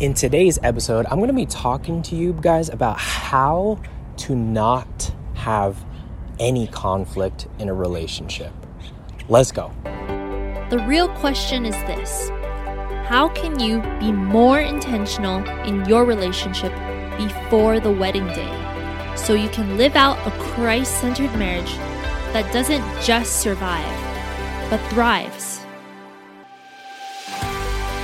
In today's episode, I'm going to be talking to you guys about how to not have any conflict in a relationship. Let's go. The real question is this How can you be more intentional in your relationship before the wedding day so you can live out a Christ centered marriage that doesn't just survive, but thrives?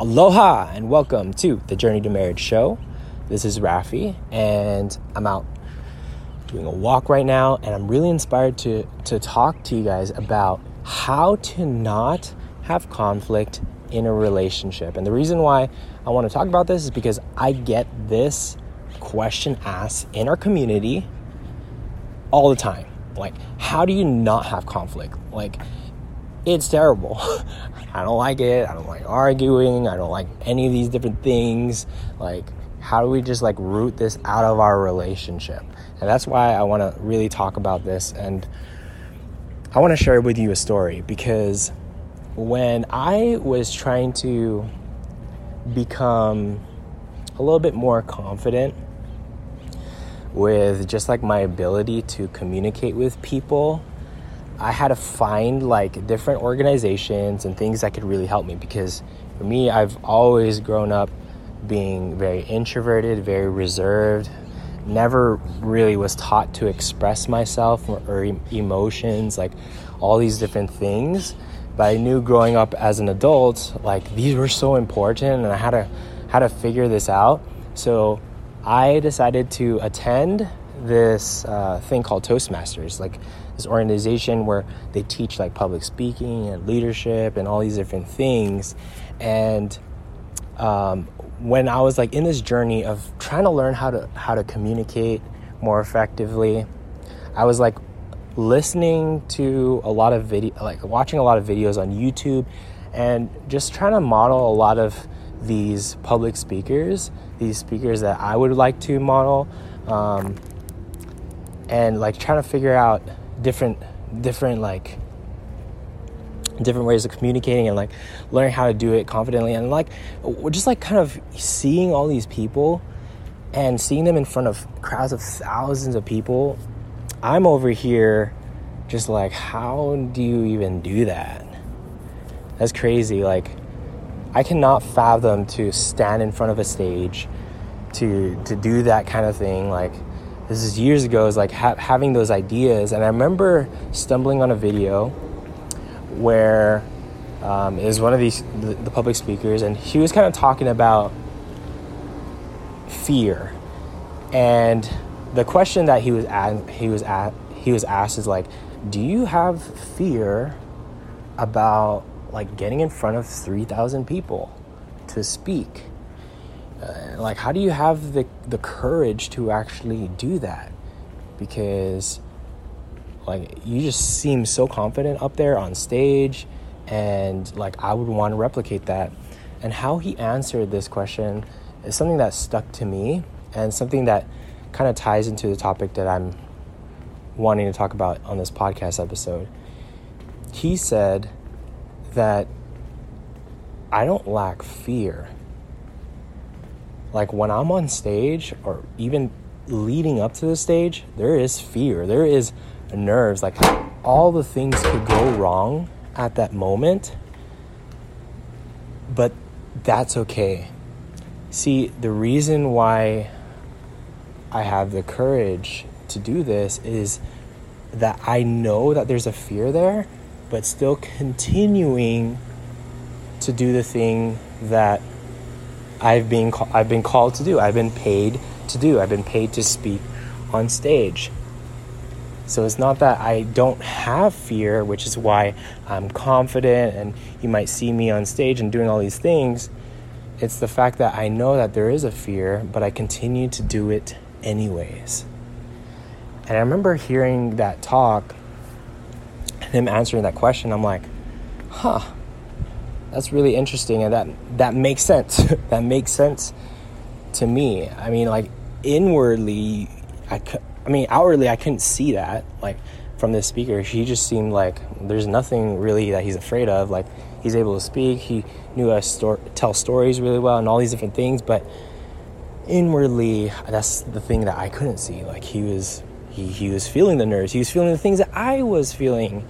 Aloha and welcome to the Journey to Marriage show. This is Rafi, and I'm out doing a walk right now, and I'm really inspired to, to talk to you guys about how to not have conflict in a relationship. And the reason why I want to talk about this is because I get this question asked in our community all the time. Like, how do you not have conflict? Like, it's terrible. I don't like it. I don't like arguing. I don't like any of these different things. Like, how do we just like root this out of our relationship? And that's why I want to really talk about this. And I want to share with you a story because when I was trying to become a little bit more confident with just like my ability to communicate with people I had to find like different organizations and things that could really help me because for me, I've always grown up being very introverted, very reserved, never really was taught to express myself or, or emotions, like all these different things. But I knew growing up as an adult, like these were so important and I had to had to figure this out. So I decided to attend this uh, thing called Toastmasters. Like this organization where they teach like public speaking and leadership and all these different things. And um, when I was like in this journey of trying to learn how to how to communicate more effectively, I was like listening to a lot of video, like watching a lot of videos on YouTube, and just trying to model a lot of these public speakers, these speakers that I would like to model, um, and like trying to figure out different different like different ways of communicating and like learning how to do it confidently and like just like kind of seeing all these people and seeing them in front of crowds of thousands of people i'm over here just like how do you even do that? That's crazy like i cannot fathom to stand in front of a stage to to do that kind of thing like this is years ago is like ha- having those ideas. And i remember stumbling on a video where um, is one of these the, the public speakers and he was kind of talking about fear. And the question that he was at, he was at he was asked is like do you have fear about like getting in front of 3000 people to speak uh, like how do you have the the courage to actually do that? Because like you just seem so confident up there on stage and like I would want to replicate that. And how he answered this question is something that stuck to me and something that kind of ties into the topic that I'm wanting to talk about on this podcast episode. He said that I don't lack fear like when I'm on stage or even leading up to the stage, there is fear. There is nerves. Like all the things could go wrong at that moment. But that's okay. See, the reason why I have the courage to do this is that I know that there's a fear there, but still continuing to do the thing that I've been I've been called to do. I've been paid to do. I've been paid to speak on stage. So it's not that I don't have fear, which is why I'm confident and you might see me on stage and doing all these things. It's the fact that I know that there is a fear, but I continue to do it anyways. And I remember hearing that talk, him answering that question. I'm like, huh, that's really interesting. And that, that makes sense. that makes sense to me. I mean, like, inwardly, I, I mean, outwardly, I couldn't see that. Like, from this speaker, he just seemed like there's nothing really that he's afraid of. Like, he's able to speak. He knew how to sto- tell stories really well and all these different things. But inwardly, that's the thing that I couldn't see. Like, he was he, he was feeling the nerves, he was feeling the things that I was feeling.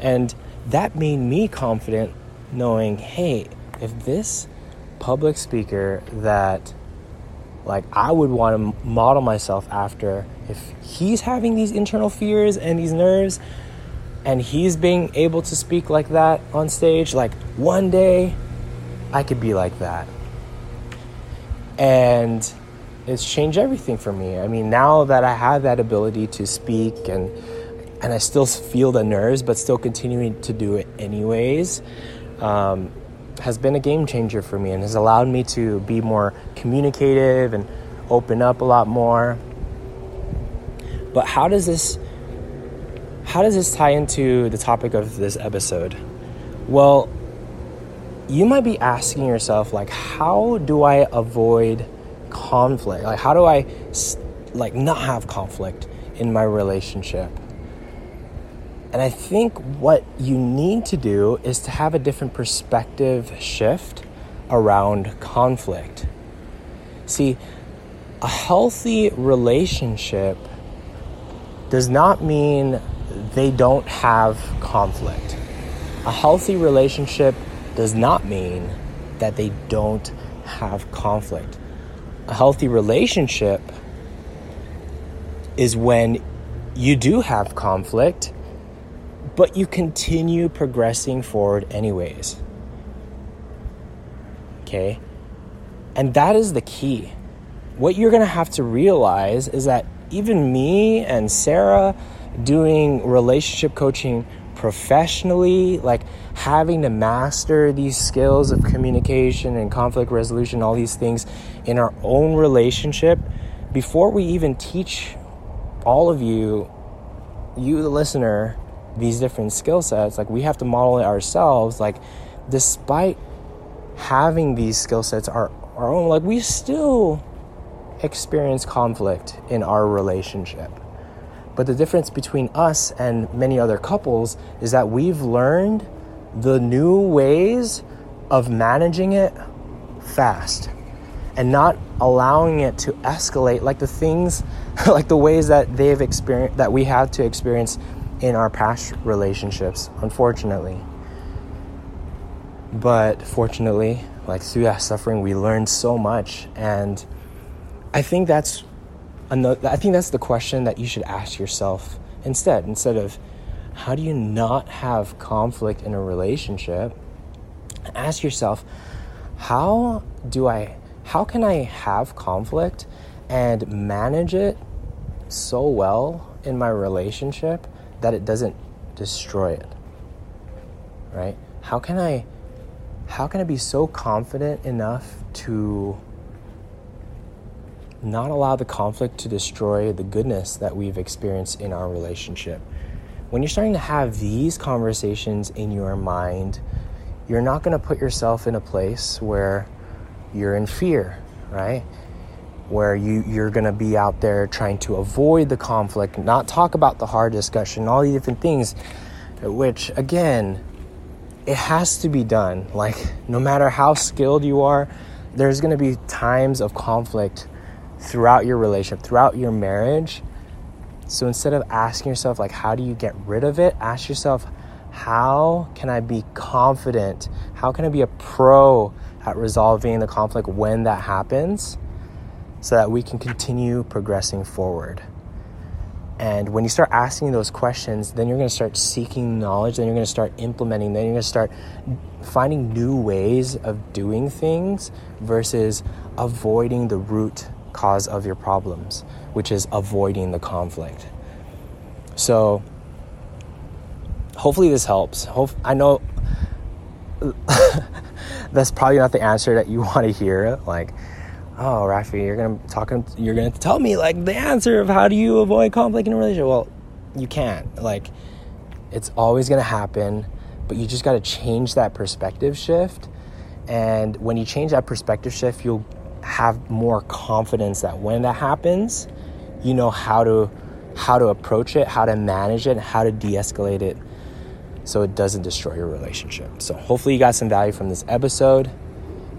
And that made me confident knowing, hey, if this public speaker that like I would want to model myself after, if he's having these internal fears and these nerves and he's being able to speak like that on stage, like one day I could be like that. And it's changed everything for me. I mean, now that I have that ability to speak and and I still feel the nerves, but still continuing to do it anyways, um, has been a game changer for me and has allowed me to be more communicative and open up a lot more. But how does this how does this tie into the topic of this episode? Well, you might be asking yourself like how do I avoid conflict? Like, how do I like not have conflict in my relationship? And I think what you need to do is to have a different perspective shift around conflict. See, a healthy relationship does not mean they don't have conflict. A healthy relationship does not mean that they don't have conflict a healthy relationship is when you do have conflict, but you continue progressing forward anyways. Okay? And that is the key. What you're going to have to realize is that even me and Sarah doing relationship coaching professionally, like having to master these skills of communication and conflict resolution, all these things in our own relationship, before we even teach all of you, you the listener, these different skill sets, like we have to model it ourselves. Like, despite having these skill sets our, our own, like we still experience conflict in our relationship. But the difference between us and many other couples is that we've learned the new ways of managing it fast and not allowing it to escalate like the things like the ways that they've experienced that we have to experience in our past relationships unfortunately. But fortunately like through that suffering we learned so much. And i think that's another, I think that's the question that you should ask yourself instead. Instead of how do you not have conflict in a relationship, ask yourself, how do I, how can I have conflict and manage it so well in my relationship that it doesn't destroy it? Right? How can I, how can I be so confident enough to not allow the conflict to destroy the goodness that we've experienced in our relationship. When you're starting to have these conversations in your mind, you're not going to put yourself in a place where you're in fear, right? Where you, you're going to be out there trying to avoid the conflict, not talk about the hard discussion, all these different things, which, again, it has to be done. Like, no matter how skilled you are, there's going to be times of conflict throughout your relationship, throughout your marriage. So instead of asking yourself, like, how do you get rid of it, ask yourself, how can I be confident? How can I be a pro at resolving the conflict when that happens so that we can continue progressing forward? And when you start asking those questions, then you're going to start seeking knowledge, then you're going to start implementing, then you're going to start finding new ways of doing things versus avoiding the root cause of your problems, which is avoiding the conflict. So, hopefully, this helps. Hope I know. that's probably not the answer that you want to hear. Like, oh, Rafi, you're gonna talking, you're gonna tell me like the answer of how do you avoid conflict in a relationship. Well, you can't. Like, it's always gonna happen, but you just got to change that perspective shift. And when you change that perspective shift, you'll have more confidence that when that happens, you know how to how to approach it, how to manage it, how to de-escalate it so it doesn't destroy your relationship. So hopefully you got some value from this episode.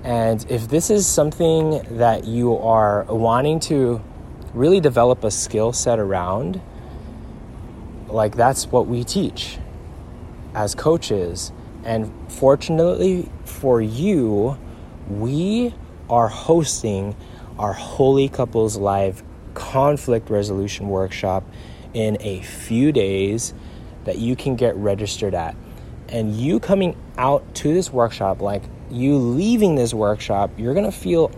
And if this is something that you are wanting to really develop a skill set around, like that's what we teach as coaches. And fortunately for you, we are hosting our Holy Couples Live conflict resolution workshop in a few days that you can get registered at. And you coming out to this workshop, like you leaving this workshop, you're gonna feel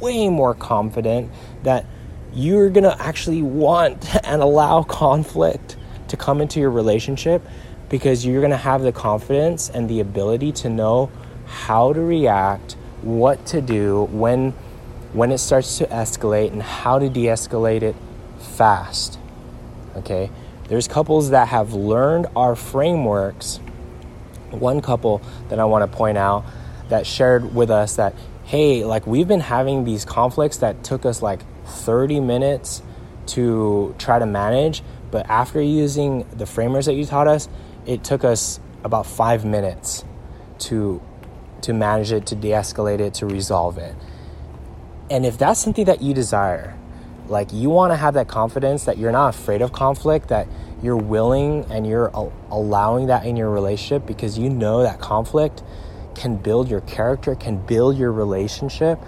way more confident that you're gonna actually want and allow conflict to come into your relationship because you're gonna have the confidence and the ability to know how to react, what to do when when it starts to escalate and how to de-escalate it fast. Okay? There's couples that have learned our frameworks. One couple that I want to point out that shared with us that, hey, like we've been having these conflicts that took us like 30 minutes to try to manage, but after using the framers that you taught us, it took us about five minutes to to manage it, to de-escalate it, to resolve it. And if that's something that you desire, like you want to have that confidence that you're not afraid of conflict, that you're willing and you're allowing that in your relationship because you know that conflict can build your character, can build your relationship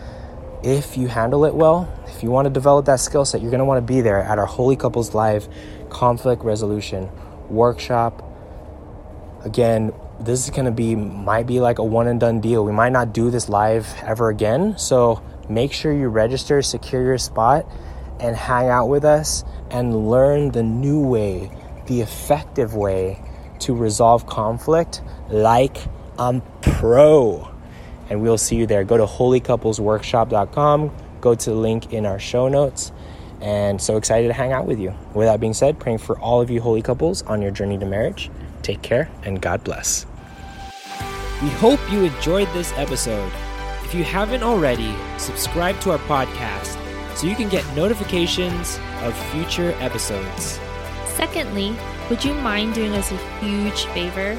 if you handle it well. If you want to develop that skill set, you're going to want to be there at our Holy Couples Live conflict resolution workshop. Again, this is going to be might be like a one and done deal. We might not do this live ever again. So, make sure you register, secure your spot and hang out with us and learn the new way, the effective way to resolve conflict like I'm pro. And we'll see you there. Go to holycouplesworkshop.com, go to the link in our show notes. And so excited to hang out with you. With that being said, praying for all of you holy couples on your journey to marriage. Take care and God bless. We hope you enjoyed this episode. If you haven't already, subscribe to our podcast so you can get notifications of future episodes. Secondly, would you mind doing us a huge favor?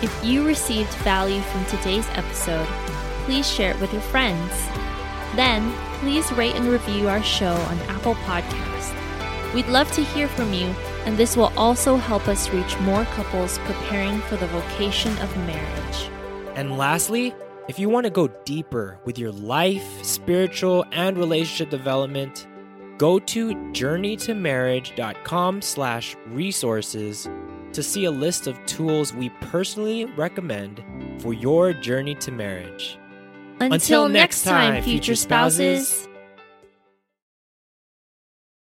If you received value from today's episode, please share it with your friends. Then, please rate and review our show on Apple Podcast. We'd love to hear from you, and this will also help us reach more couples preparing for the vocation of marriage. And lastly, if you want to go deeper with your life, spiritual, and relationship development, go to journeytomarriage.com slash resources to see a list of tools we personally recommend for your journey to marriage. Until, Until next time, future spouses.